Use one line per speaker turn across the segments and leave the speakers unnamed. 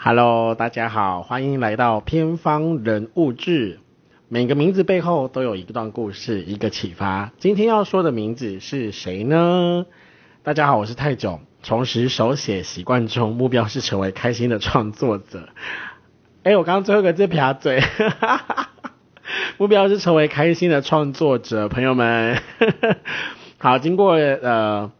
Hello，大家好，欢迎来到偏方人物志。每个名字背后都有一段故事，一个启发。今天要说的名字是谁呢？大家好，我是泰囧。重拾手写习惯中，目标是成为开心的创作者。哎，我刚刚最后一个字撇嘴，目标是成为开心的创作者，朋友们。好，经过呃。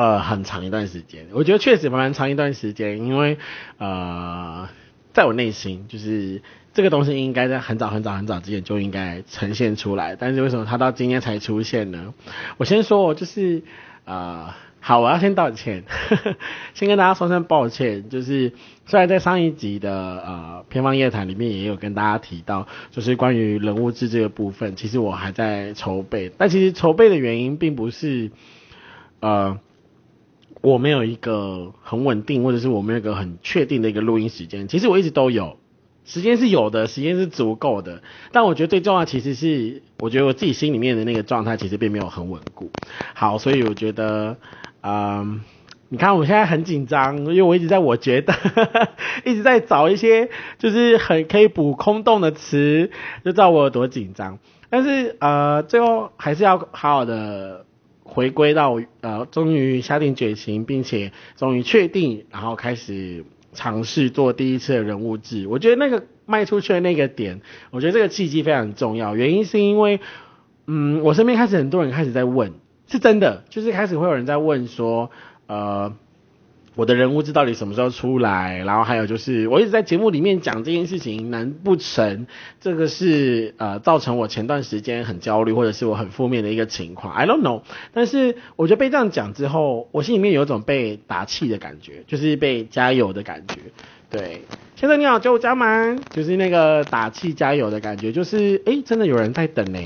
呃，很长一段时间，我觉得确实蛮长一段时间，因为呃，在我内心，就是这个东西应该在很早很早很早之前就应该呈现出来，但是为什么它到今天才出现呢？我先说，就是呃，好，我要先道歉，先跟大家说声抱歉，就是虽然在上一集的呃偏方夜谈里面也有跟大家提到，就是关于人物志这个部分，其实我还在筹备，但其实筹备的原因并不是呃。我没有一个很稳定，或者是我没有一个很确定的一个录音时间。其实我一直都有，时间是有的，时间是足够的。但我觉得最重要其实是，我觉得我自己心里面的那个状态其实并没有很稳固。好，所以我觉得，嗯，你看我现在很紧张，因为我一直在我觉得 一直在找一些就是很可以补空洞的词，就知道我有多紧张。但是呃，最后还是要好好的。回归到呃，终于下定决心，并且终于确定，然后开始尝试做第一次的人物志。我觉得那个卖出去的那个点，我觉得这个契机非常重要。原因是因为，嗯，我身边开始很多人开始在问，是真的，就是开始会有人在问说，呃。我的人物志到底什么时候出来？然后还有就是，我一直在节目里面讲这件事情，难不成这个是呃造成我前段时间很焦虑，或者是我很负面的一个情况？I don't know。但是我觉得被这样讲之后，我心里面有一种被打气的感觉，就是被加油的感觉。对，先生你好，救家门，就是那个打气加油的感觉，就是哎，真的有人在等呢。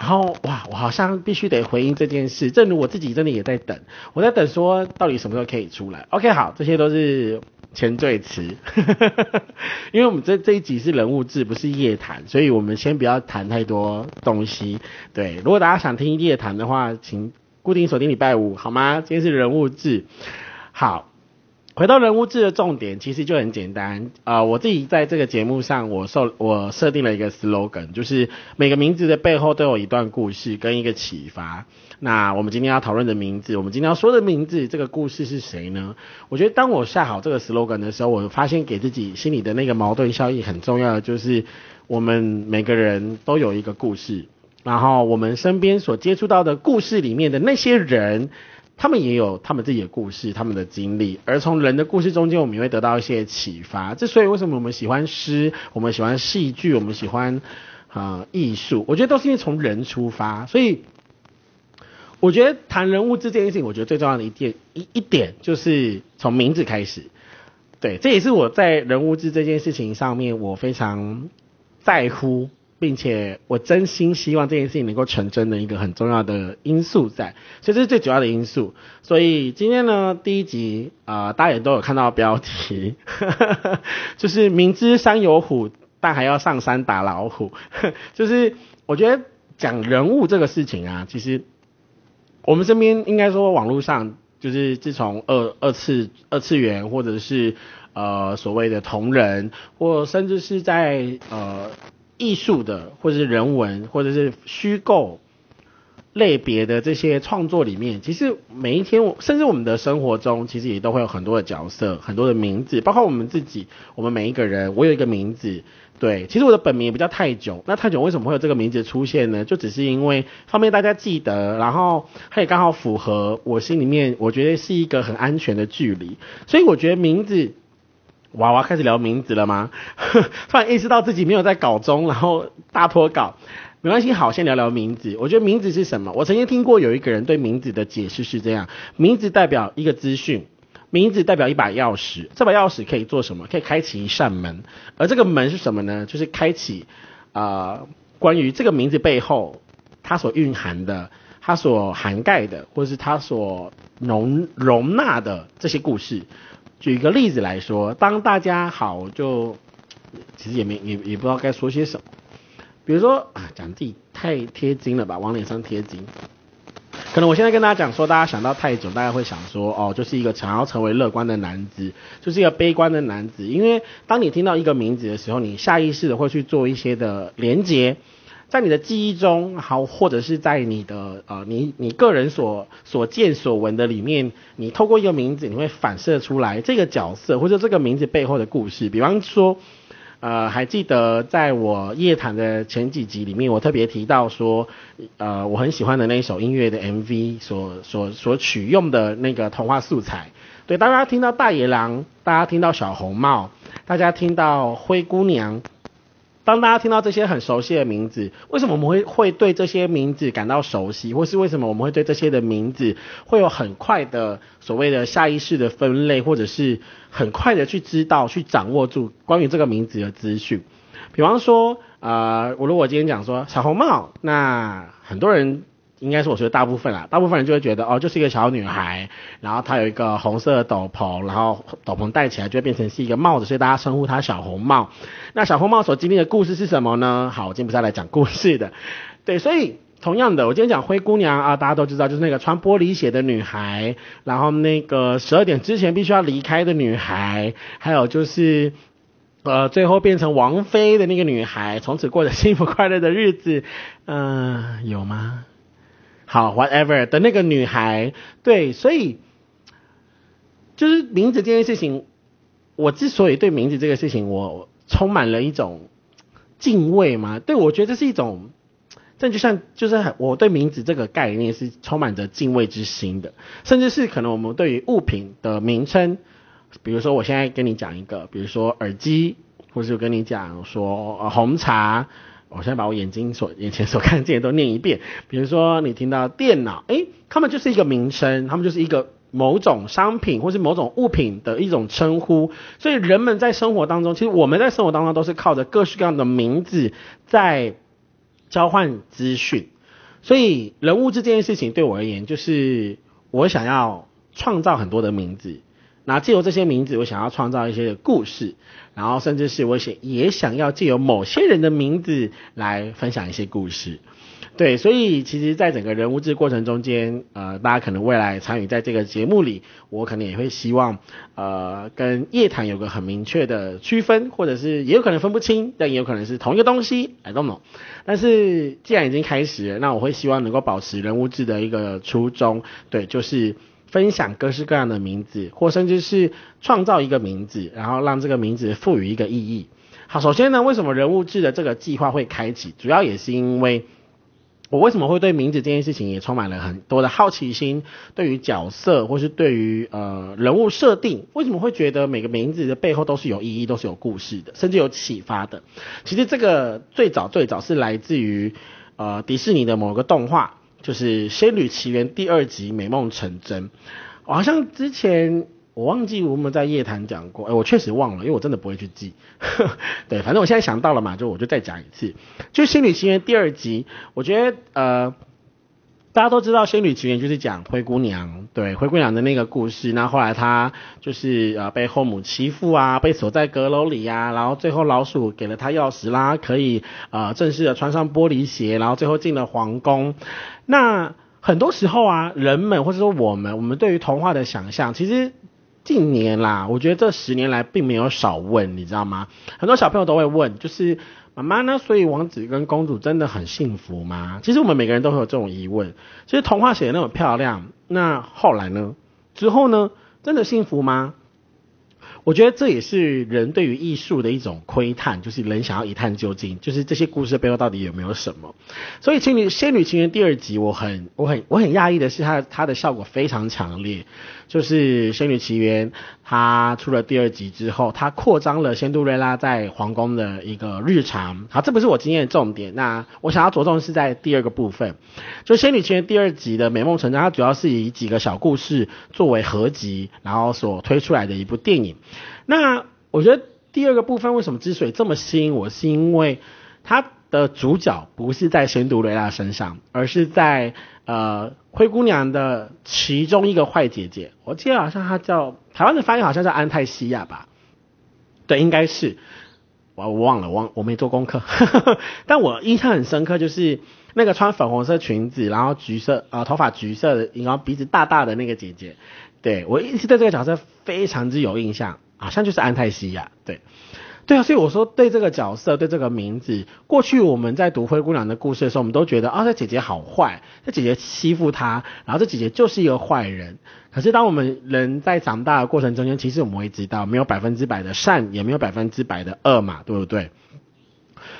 然后哇，我好像必须得回应这件事，正如我自己真的也在等，我在等说到底什么时候可以出来。OK，好，这些都是前缀词，因为我们这这一集是人物志，不是夜谈，所以我们先不要谈太多东西。对，如果大家想听夜谈的话，请固定锁定礼拜五，好吗？今天是人物志，好。回到人物志的重点，其实就很简单啊！我自己在这个节目上，我受我设定了一个 slogan，就是每个名字的背后都有一段故事跟一个启发。那我们今天要讨论的名字，我们今天要说的名字，这个故事是谁呢？我觉得当我下好这个 slogan 的时候，我发现给自己心里的那个矛盾效应很重要的，就是我们每个人都有一个故事，然后我们身边所接触到的故事里面的那些人。他们也有他们自己的故事，他们的经历，而从人的故事中间，我们也会得到一些启发。之所以为什么我们喜欢诗，我们喜欢戏剧，我们喜欢啊艺术，我觉得都是因为从人出发。所以，我觉得谈人物这件事情，我觉得最重要的一点一一点就是从名字开始。对，这也是我在人物志这件事情上面，我非常在乎。并且我真心希望这件事情能够成真的一个很重要的因素在，所以这是最主要的因素。所以今天呢，第一集啊，大家也都有看到标题，就是明知山有虎，但还要上山打老虎。就是我觉得讲人物这个事情啊，其实我们身边应该说网络上，就是自从二二次二次元或者是呃所谓的同人，或甚至是在呃。艺术的，或者是人文，或者是虚构类别的这些创作里面，其实每一天，甚至我们的生活中，其实也都会有很多的角色，很多的名字，包括我们自己，我们每一个人，我有一个名字，对，其实我的本名也不叫泰囧，那泰囧为什么会有这个名字出现呢？就只是因为方便大家记得，然后它也刚好符合我心里面，我觉得是一个很安全的距离，所以我觉得名字。娃娃开始聊名字了吗？突然意识到自己没有在稿中，然后大脱稿，没关系，好，先聊聊名字。我觉得名字是什么？我曾经听过有一个人对名字的解释是这样：名字代表一个资讯，名字代表一把钥匙，这把钥匙可以做什么？可以开启一扇门，而这个门是什么呢？就是开启啊，关于这个名字背后它所蕴含的、它所涵盖的，或者是它所容容纳的这些故事。举一个例子来说，当大家好，就其实也没也也不知道该说些什么。比如说啊，讲自己太贴金了吧，往脸上贴金。可能我现在跟大家讲说，大家想到泰囧，大家会想说，哦，就是一个想要成为乐观的男子，就是一个悲观的男子。因为当你听到一个名字的时候，你下意识的会去做一些的连接，在你的记忆中，好，或者是在你的呃，你你个人所所见所闻的里面，你透过一个名字，你会反射出来这个角色或者这个名字背后的故事。比方说。呃，还记得在我夜谈的前几集里面，我特别提到说，呃，我很喜欢的那一首音乐的 MV 所所所取用的那个童话素材。对，大家听到大野狼，大家听到小红帽，大家听到灰姑娘。当大家听到这些很熟悉的名字，为什么我们会会对这些名字感到熟悉，或是为什么我们会对这些的名字会有很快的所谓的下意识的分类，或者是很快的去知道、去掌握住关于这个名字的资讯？比方说，呃，我如果今天讲说小红帽，那很多人。应该是我觉得大部分啦，大部分人就会觉得哦，就是一个小女孩，然后她有一个红色的斗篷，然后斗篷戴起来就会变成是一个帽子，所以大家称呼她小红帽。那小红帽所经历的故事是什么呢？好，我今天不是来讲故事的，对，所以同样的，我今天讲灰姑娘啊，大家都知道就是那个穿玻璃鞋的女孩，然后那个十二点之前必须要离开的女孩，还有就是呃最后变成王妃的那个女孩，从此过着幸福快乐的日子，嗯，有吗？好，whatever 的那个女孩，对，所以就是名字这件事情，我之所以对名字这个事情，我充满了一种敬畏嘛，对我觉得这是一种，这就像就是我对名字这个概念是充满着敬畏之心的，甚至是可能我们对于物品的名称，比如说我现在跟你讲一个，比如说耳机，或是跟你讲说红茶。我现在把我眼睛所眼前所看见的都念一遍。比如说，你听到电脑，诶，他们就是一个名称，他们就是一个某种商品或是某种物品的一种称呼。所以人们在生活当中，其实我们在生活当中都是靠着各式各样的名字在交换资讯。所以人物这件事情对我而言，就是我想要创造很多的名字。那借由这些名字，我想要创造一些故事，然后甚至是我想也想要借由某些人的名字来分享一些故事。对，所以其实，在整个人物志过程中间，呃，大家可能未来参与在这个节目里，我可能也会希望，呃，跟夜谈有个很明确的区分，或者是也有可能分不清，但也有可能是同一个东西，I don't know。但是既然已经开始了，那我会希望能够保持人物志的一个初衷，对，就是。分享各式各样的名字，或甚至是创造一个名字，然后让这个名字赋予一个意义。好，首先呢，为什么人物志的这个计划会开启？主要也是因为我为什么会对名字这件事情也充满了很多的好奇心，对于角色或是对于呃人物设定，为什么会觉得每个名字的背后都是有意义，都是有故事的，甚至有启发的？其实这个最早最早是来自于呃迪士尼的某个动画。就是《仙女奇缘》第二集《美梦成真》，我好像之前我忘记我们在夜谈讲过，哎，我确实忘了，因为我真的不会去记。对，反正我现在想到了嘛，就我就再讲一次。就《仙女奇缘》第二集，我觉得呃。大家都知道《仙女奇缘》就是讲灰姑娘，对灰姑娘的那个故事。那后来她就是呃被后母欺负啊，被锁在阁楼里呀，然后最后老鼠给了她钥匙啦，可以呃正式的穿上玻璃鞋，然后最后进了皇宫。那很多时候啊，人们或者说我们，我们对于童话的想象，其实近年啦，我觉得这十年来并没有少问，你知道吗？很多小朋友都会问，就是。妈妈呢？所以王子跟公主真的很幸福吗？其实我们每个人都会有这种疑问。其实童话写的那么漂亮，那后来呢？之后呢？真的幸福吗？我觉得这也是人对于艺术的一种窥探，就是人想要一探究竟，就是这些故事背后到底有没有什么。所以《仙女仙女情缘》第二集，我很我很我很讶异的是，它它的效果非常强烈。就是《仙女奇缘》，它出了第二集之后，它扩张了仙杜瑞拉在皇宫的一个日常。好，这不是我今天的重点。那我想要着重是在第二个部分，就《仙女奇缘》第二集的美梦成真，它主要是以几个小故事作为合集，然后所推出来的一部电影。那我觉得第二个部分为什么之所以这么吸引我，是因为它的主角不是在仙杜瑞拉身上，而是在。呃，灰姑娘的其中一个坏姐姐，我记得好像她叫台湾的翻译好像叫安泰西亚吧？对，应该是。我我忘了，忘我没做功课，但我印象很深刻，就是那个穿粉红色裙子，然后橘色呃头发橘色的，然后鼻子大大的那个姐姐，对我一直对这个角色非常之有印象，好像就是安泰西亚，对。对啊，所以我说对这个角色，对这个名字，过去我们在读灰姑娘的故事的时候，我们都觉得啊，这姐姐好坏，这姐姐欺负她，然后这姐姐就是一个坏人。可是当我们人在长大的过程中间，其实我们会知道，没有百分之百的善，也没有百分之百的恶嘛，对不对？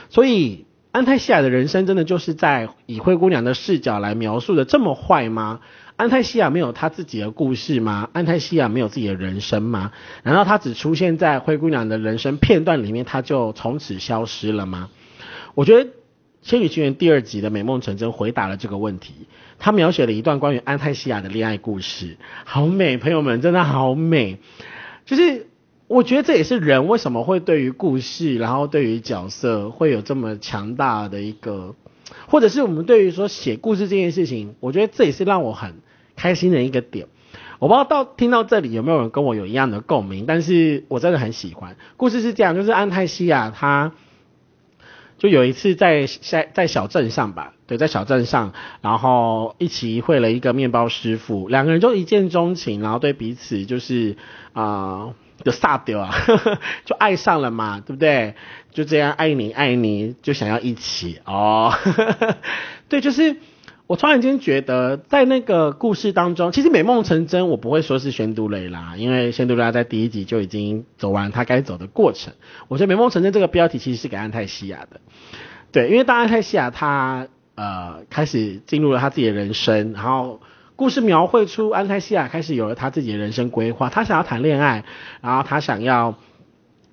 所以安泰西亚的人生真的就是在以灰姑娘的视角来描述的这么坏吗？安泰西亚没有他自己的故事吗？安泰西亚没有自己的人生吗？难道他只出现在灰姑娘的人生片段里面，他就从此消失了吗？我觉得《千与千寻》第二集的美梦成真回答了这个问题。他描写了一段关于安泰西亚的恋爱故事，好美，朋友们真的好美。就是我觉得这也是人为什么会对于故事，然后对于角色会有这么强大的一个，或者是我们对于说写故事这件事情，我觉得这也是让我很。开心的一个点，我不知道到听到这里有没有人跟我有一样的共鸣，但是我真的很喜欢。故事是这样，就是安泰西亚他就有一次在在在小镇上吧，对，在小镇上，然后一起会了一个面包师傅，两个人就一见钟情，然后对彼此就是啊就撒掉啊，就爱上了嘛，对不对？就这样爱你爱你，就想要一起哦，对，就是。我突然间觉得，在那个故事当中，其实美梦成真，我不会说是宣读蕾拉，因为宣读蕾拉在第一集就已经走完他该走的过程。我觉得美梦成真这个标题其实是给安泰西亚的，对，因为当安泰西亚他呃开始进入了他自己的人生，然后故事描绘出安泰西亚开始有了他自己的人生规划，他想要谈恋爱，然后他想要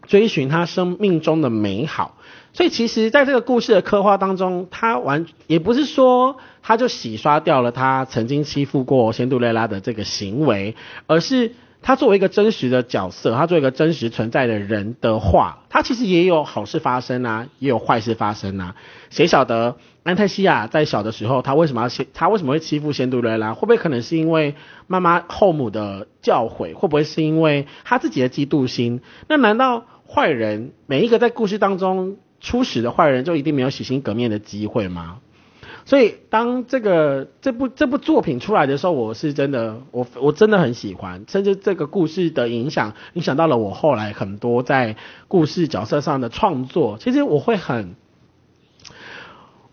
追寻他生命中的美好。所以其实，在这个故事的刻画当中，他完也不是说他就洗刷掉了他曾经欺负过仙杜蕾拉的这个行为，而是他作为一个真实的角色，他作为一个真实存在的人的话，他其实也有好事发生啊，也有坏事发生啊。谁晓得安泰西亚在小的时候，他为什么要欺他为什么会欺负仙杜蕾拉？会不会可能是因为妈妈后母的教诲？会不会是因为他自己的嫉妒心？那难道坏人每一个在故事当中？初始的坏人就一定没有洗心革面的机会吗？所以当这个这部这部作品出来的时候，我是真的我我真的很喜欢，甚至这个故事的影响影响到了我后来很多在故事角色上的创作。其实我会很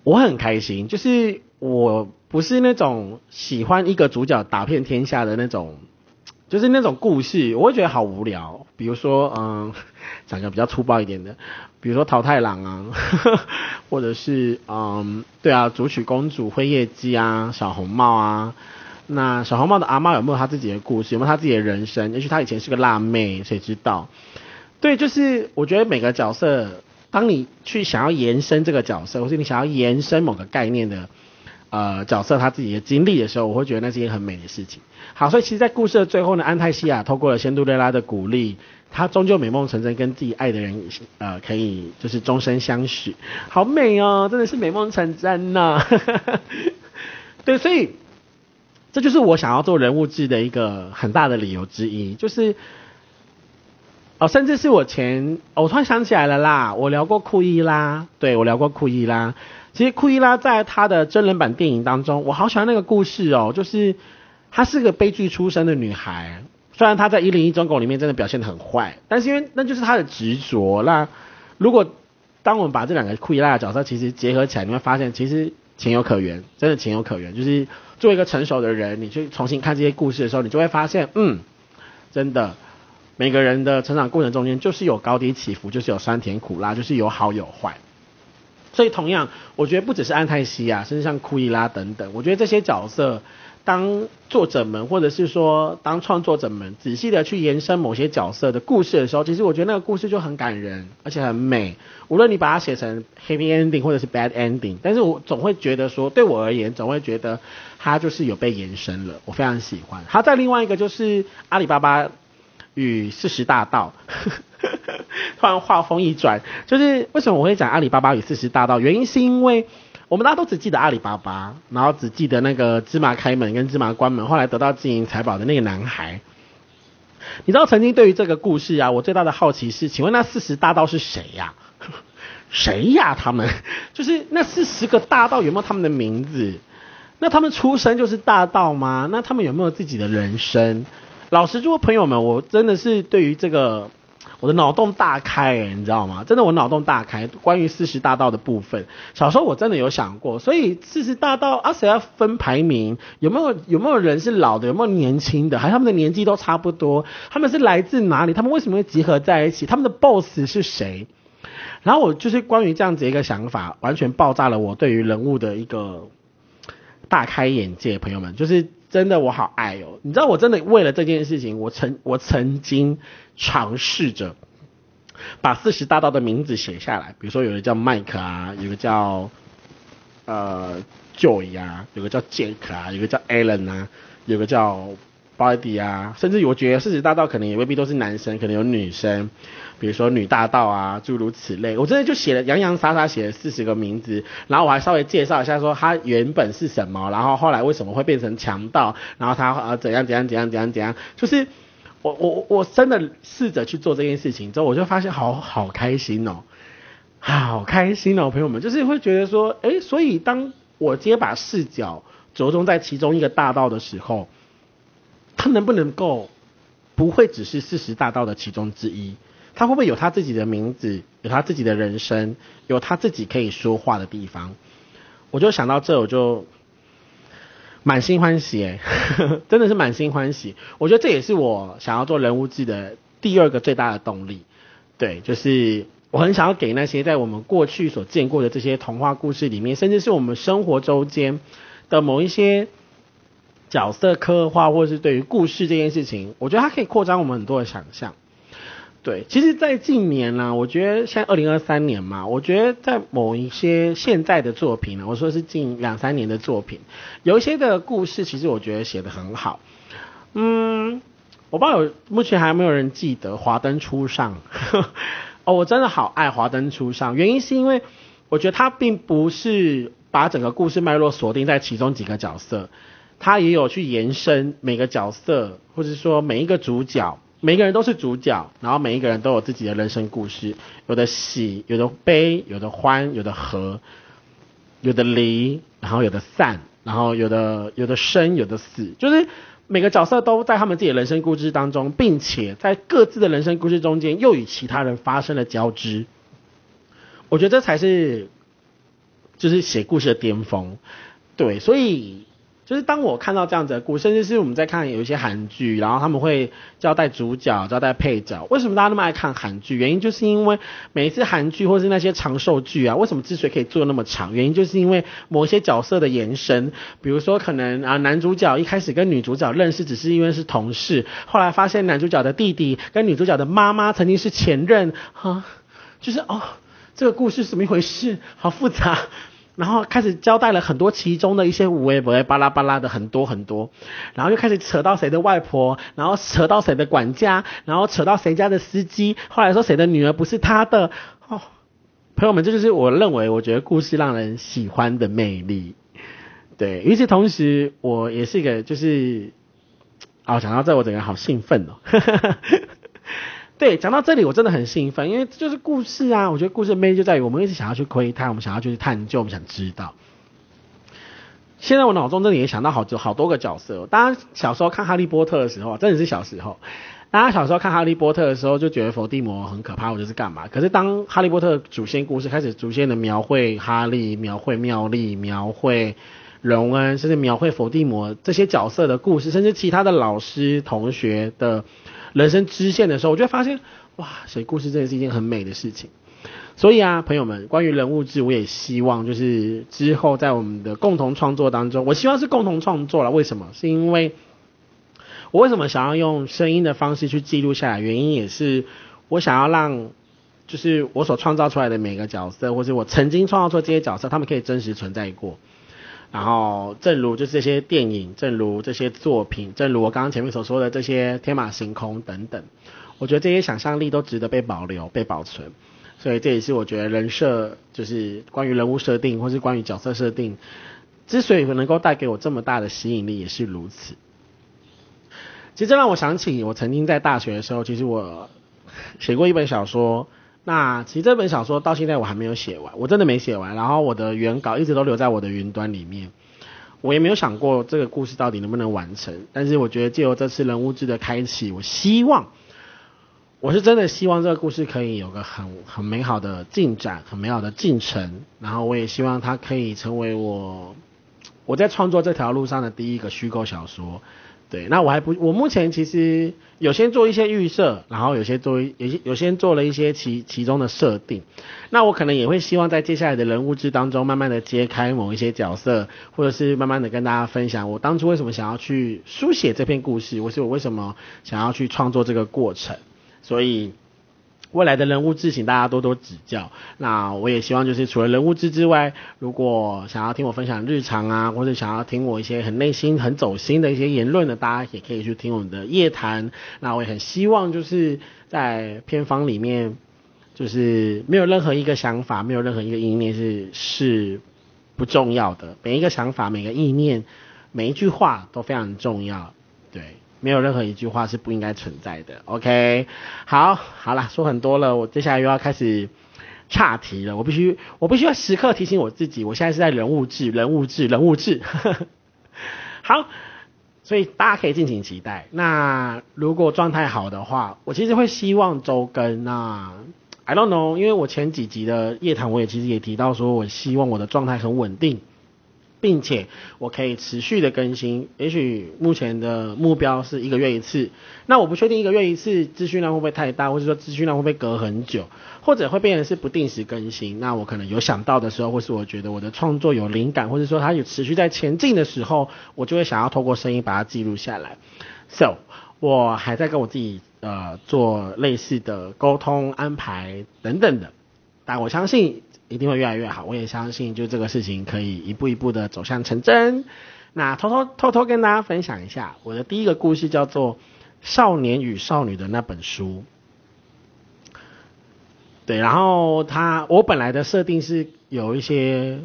我很开心，就是我不是那种喜欢一个主角打遍天下的那种，就是那种故事，我会觉得好无聊。比如说，嗯，讲个比较粗暴一点的。比如说桃太郎啊，或者是嗯，对啊，竹取公主、灰夜姬啊、小红帽啊。那小红帽的阿妈有没有她自己的故事？有没有她自己的人生？也许她以前是个辣妹，谁知道？对，就是我觉得每个角色，当你去想要延伸这个角色，或是你想要延伸某个概念的呃角色他自己的经历的时候，我会觉得那是一件很美的事情。好，所以其实，在故事的最后呢，安泰西亚透过了仙杜瑞拉的鼓励。他终究美梦成真，跟自己爱的人，呃，可以就是终身相许，好美哦，真的是美梦成真呢。对，所以这就是我想要做人物志的一个很大的理由之一，就是哦，甚至是我前，我突然想起来了啦，我聊过库伊拉，对我聊过库伊拉。其实库伊拉在他的真人版电影当中，我好喜欢那个故事哦，就是她是个悲剧出身的女孩。虽然她在《一零一忠狗》里面真的表现的很坏，但是因为那就是她的执着。那如果当我们把这两个库伊拉的角色其实结合起来，你会发现其实情有可原，真的情有可原。就是作为一个成熟的人，你去重新看这些故事的时候，你就会发现，嗯，真的每个人的成长过程中间就是有高低起伏，就是有酸甜苦辣，就是有好有坏。所以同样，我觉得不只是安泰西啊，甚至像库伊拉等等，我觉得这些角色。当作者们，或者是说当创作者们仔细的去延伸某些角色的故事的时候，其实我觉得那个故事就很感人，而且很美。无论你把它写成 happy ending 或者是 bad ending，但是我总会觉得说，对我而言，总会觉得它就是有被延伸了，我非常喜欢。好，在另外一个就是阿里巴巴与四十大盗，突然话锋一转，就是为什么我会讲阿里巴巴与四十大盗？原因是因为。我们大家都只记得阿里巴巴，然后只记得那个芝麻开门跟芝麻关门，后来得到金银财宝的那个男孩。你知道曾经对于这个故事啊，我最大的好奇是，请问那四十大盗是谁呀？谁呀？他们就是那四十个大道有没有他们的名字？那他们出生就是大道吗？那他们有没有自己的人生？老实说，朋友们，我真的是对于这个。我的脑洞大开，你知道吗？真的，我脑洞大开。关于四十大道的部分，小时候我真的有想过。所以四十大道啊，谁要分排名？有没有有没有人是老的？有没有年轻的？还他们的年纪都差不多？他们是来自哪里？他们为什么会集合在一起？他们的 boss 是谁？然后我就是关于这样子一个想法，完全爆炸了我对于人物的一个大开眼界。朋友们，就是真的我好爱哦！你知道我真的为了这件事情，我曾我曾经。尝试着把四十大盗的名字写下来，比如说有个叫麦克啊，有个叫呃 Joy 啊，有个叫 Jack 啊，有个叫 Alan 啊，有个叫 body 啊，甚至我觉得四十大道可能也未必都是男生，可能有女生，比如说女大道啊，诸如此类。我真的就写了洋洋洒洒写了四十个名字，然后我还稍微介绍一下说他原本是什么，然后后来为什么会变成强盗，然后他呃怎样怎样怎样怎样怎样，就是。我我我真的试着去做这件事情之后，我就发现好好开心哦，好开心哦，朋友们，就是会觉得说，哎，所以当我今天把视角着重在其中一个大道的时候，他能不能够不会只是四十大道的其中之一？他会不会有他自己的名字，有他自己的人生，有他自己可以说话的地方？我就想到这，我就。满心欢喜哎，真的是满心欢喜。我觉得这也是我想要做人物志的第二个最大的动力。对，就是我很想要给那些在我们过去所见过的这些童话故事里面，甚至是我们生活周间的某一些角色刻画，或是对于故事这件事情，我觉得它可以扩张我们很多的想象。对，其实，在近年呢，我觉得现在二零二三年嘛，我觉得在某一些现在的作品呢，我说是近两三年的作品，有一些的故事，其实我觉得写的很好。嗯，我不知道有目前还没有人记得《华灯初上》哦，我真的好爱《华灯初上》，原因是因为我觉得它并不是把整个故事脉络锁定在其中几个角色，他也有去延伸每个角色，或者说每一个主角。每个人都是主角，然后每一个人都有自己的人生故事，有的喜，有的悲，有的欢，有的和，有的离，然后有的散，然后有的有的生，有的死，就是每个角色都在他们自己的人生故事当中，并且在各自的人生故事中间又与其他人发生了交织。我觉得这才是就是写故事的巅峰，对，所以。就是当我看到这样子的故事，甚至是我们在看有一些韩剧，然后他们会交代主角、交代配角。为什么大家那么爱看韩剧？原因就是因为每一次韩剧或是那些长寿剧啊，为什么之所以可以做那么长？原因就是因为某些角色的延伸，比如说可能啊男主角一开始跟女主角认识只是因为是同事，后来发现男主角的弟弟跟女主角的妈妈曾经是前任，哈，就是哦这个故事是怎么一回事？好复杂。然后开始交代了很多其中的一些五 A 五 A 巴拉巴拉的很多很多，然后又开始扯到谁的外婆，然后扯到谁的管家，然后扯到谁家的司机，后来说谁的女儿不是他的哦，朋友们，这就是我认为我觉得故事让人喜欢的魅力。对，与此同时，我也是一个就是，哦，讲到这我整个人好兴奋哦。对，讲到这里我真的很兴奋，因为就是故事啊。我觉得故事的魅力就在于我们一直想要去窥探，我们想要去探究，我们想知道。现在我脑中真的也想到好多好多个角色。大家小时候看哈利波特的时候，真的是小时候，大家小时候看哈利波特的时候就觉得伏地魔很可怕，或者是干嘛？可是当哈利波特主线故事开始逐渐的描绘哈利、描绘妙丽、描绘荣恩，甚至描绘伏地魔这些角色的故事，甚至其他的老师、同学的。人生支线的时候，我就发现，哇，写故事真的是一件很美的事情。所以啊，朋友们，关于人物志，我也希望就是之后在我们的共同创作当中，我希望是共同创作了。为什么？是因为我为什么想要用声音的方式去记录下来？原因也是我想要让，就是我所创造出来的每个角色，或者我曾经创造出这些角色，他们可以真实存在过。然后，正如就是这些电影，正如这些作品，正如我刚刚前面所说的这些天马行空等等，我觉得这些想象力都值得被保留、被保存。所以这也是我觉得人设，就是关于人物设定，或是关于角色设定，之所以能够带给我这么大的吸引力，也是如此。其实这让我想起，我曾经在大学的时候，其实我写过一本小说，那其实这本小说到现在我还没有写完，我真的没写完。然后我的原稿一直都留在我的云端里面，我也没有想过这个故事到底能不能完成。但是我觉得借由这次人物志的开启，我希望，我是真的希望这个故事可以有个很很美好的进展，很美好的进程。然后我也希望它可以成为我我在创作这条路上的第一个虚构小说。对，那我还不，我目前其实有先做一些预设，然后有些做有些有先做了一些其其中的设定。那我可能也会希望在接下来的人物志当中，慢慢的揭开某一些角色，或者是慢慢的跟大家分享我当初为什么想要去书写这篇故事，或是我为什么想要去创作这个过程。所以。未来的人物志，请大家多多指教。那我也希望，就是除了人物志之外，如果想要听我分享日常啊，或者想要听我一些很内心、很走心的一些言论的，大家也可以去听我们的夜谈。那我也很希望，就是在偏方里面，就是没有任何一个想法，没有任何一个意念是是不重要的。每一个想法、每个意念、每一句话都非常重要。对。没有任何一句话是不应该存在的，OK？好，好了，说很多了，我接下来又要开始岔题了。我必须，我必须要时刻提醒我自己，我现在是在人物志，人物志，人物志。好，所以大家可以尽情期待。那如果状态好的话，我其实会希望周更。那 I don't know，因为我前几集的夜谈，我也其实也提到说，我希望我的状态很稳定。并且我可以持续的更新，也许目前的目标是一个月一次，那我不确定一个月一次资讯量会不会太大，或者说资讯量会不会隔很久，或者会变成是不定时更新。那我可能有想到的时候，或是我觉得我的创作有灵感，或者说它有持续在前进的时候，我就会想要透过声音把它记录下来。So，我还在跟我自己呃做类似的沟通安排等等的，但我相信。一定会越来越好，我也相信，就这个事情可以一步一步的走向成真。那偷偷偷偷跟大家分享一下，我的第一个故事叫做《少年与少女的那本书》。对，然后他我本来的设定是有一些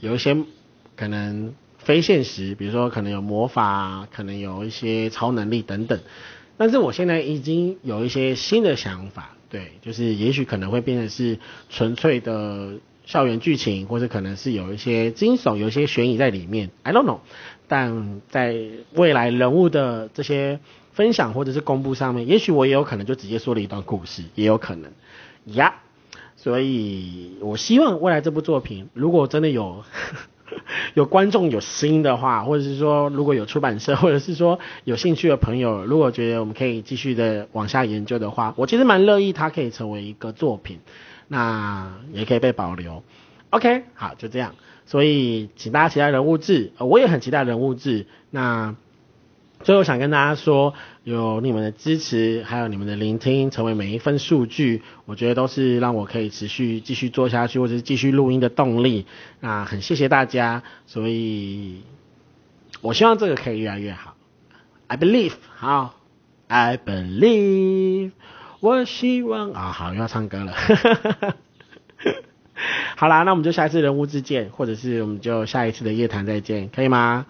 有一些可能非现实，比如说可能有魔法，可能有一些超能力等等。但是我现在已经有一些新的想法。对，就是也许可能会变成是纯粹的校园剧情，或者可能是有一些惊悚、有一些悬疑在里面。I don't know。但在未来人物的这些分享或者是公布上面，也许我也有可能就直接说了一段故事，也有可能呀。所以我希望未来这部作品，如果真的有。有观众有心的话，或者是说如果有出版社，或者是说有兴趣的朋友，如果觉得我们可以继续的往下研究的话，我其实蛮乐意它可以成为一个作品，那也可以被保留。OK，好，就这样。所以请大家期待人物志，我也很期待人物志。那。最后想跟大家说，有你们的支持，还有你们的聆听，成为每一份数据，我觉得都是让我可以持续继续做下去，或者是继续录音的动力。那很谢谢大家，所以我希望这个可以越来越好。I believe，好，I believe，我希望啊，好又要唱歌了。好啦，那我们就下一次人物之见，或者是我们就下一次的夜谈再见，可以吗？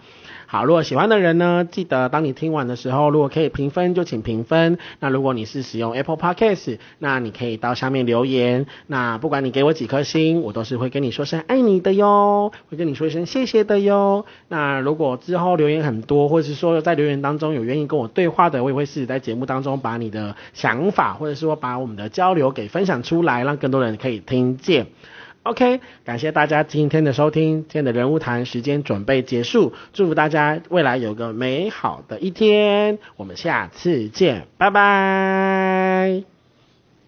好，如果喜欢的人呢，记得当你听完的时候，如果可以评分就请评分。那如果你是使用 Apple Podcast，那你可以到下面留言。那不管你给我几颗星，我都是会跟你说声爱你的哟，会跟你说一声谢谢的哟。那如果之后留言很多，或者是说在留言当中有愿意跟我对话的，我也会试着在节目当中把你的想法，或者说把我们的交流给分享出来，让更多人可以听见。OK，感谢大家今天的收听，今天的人物谈时间准备结束，祝福大家未来有个美好的一天，我们下次见，拜拜。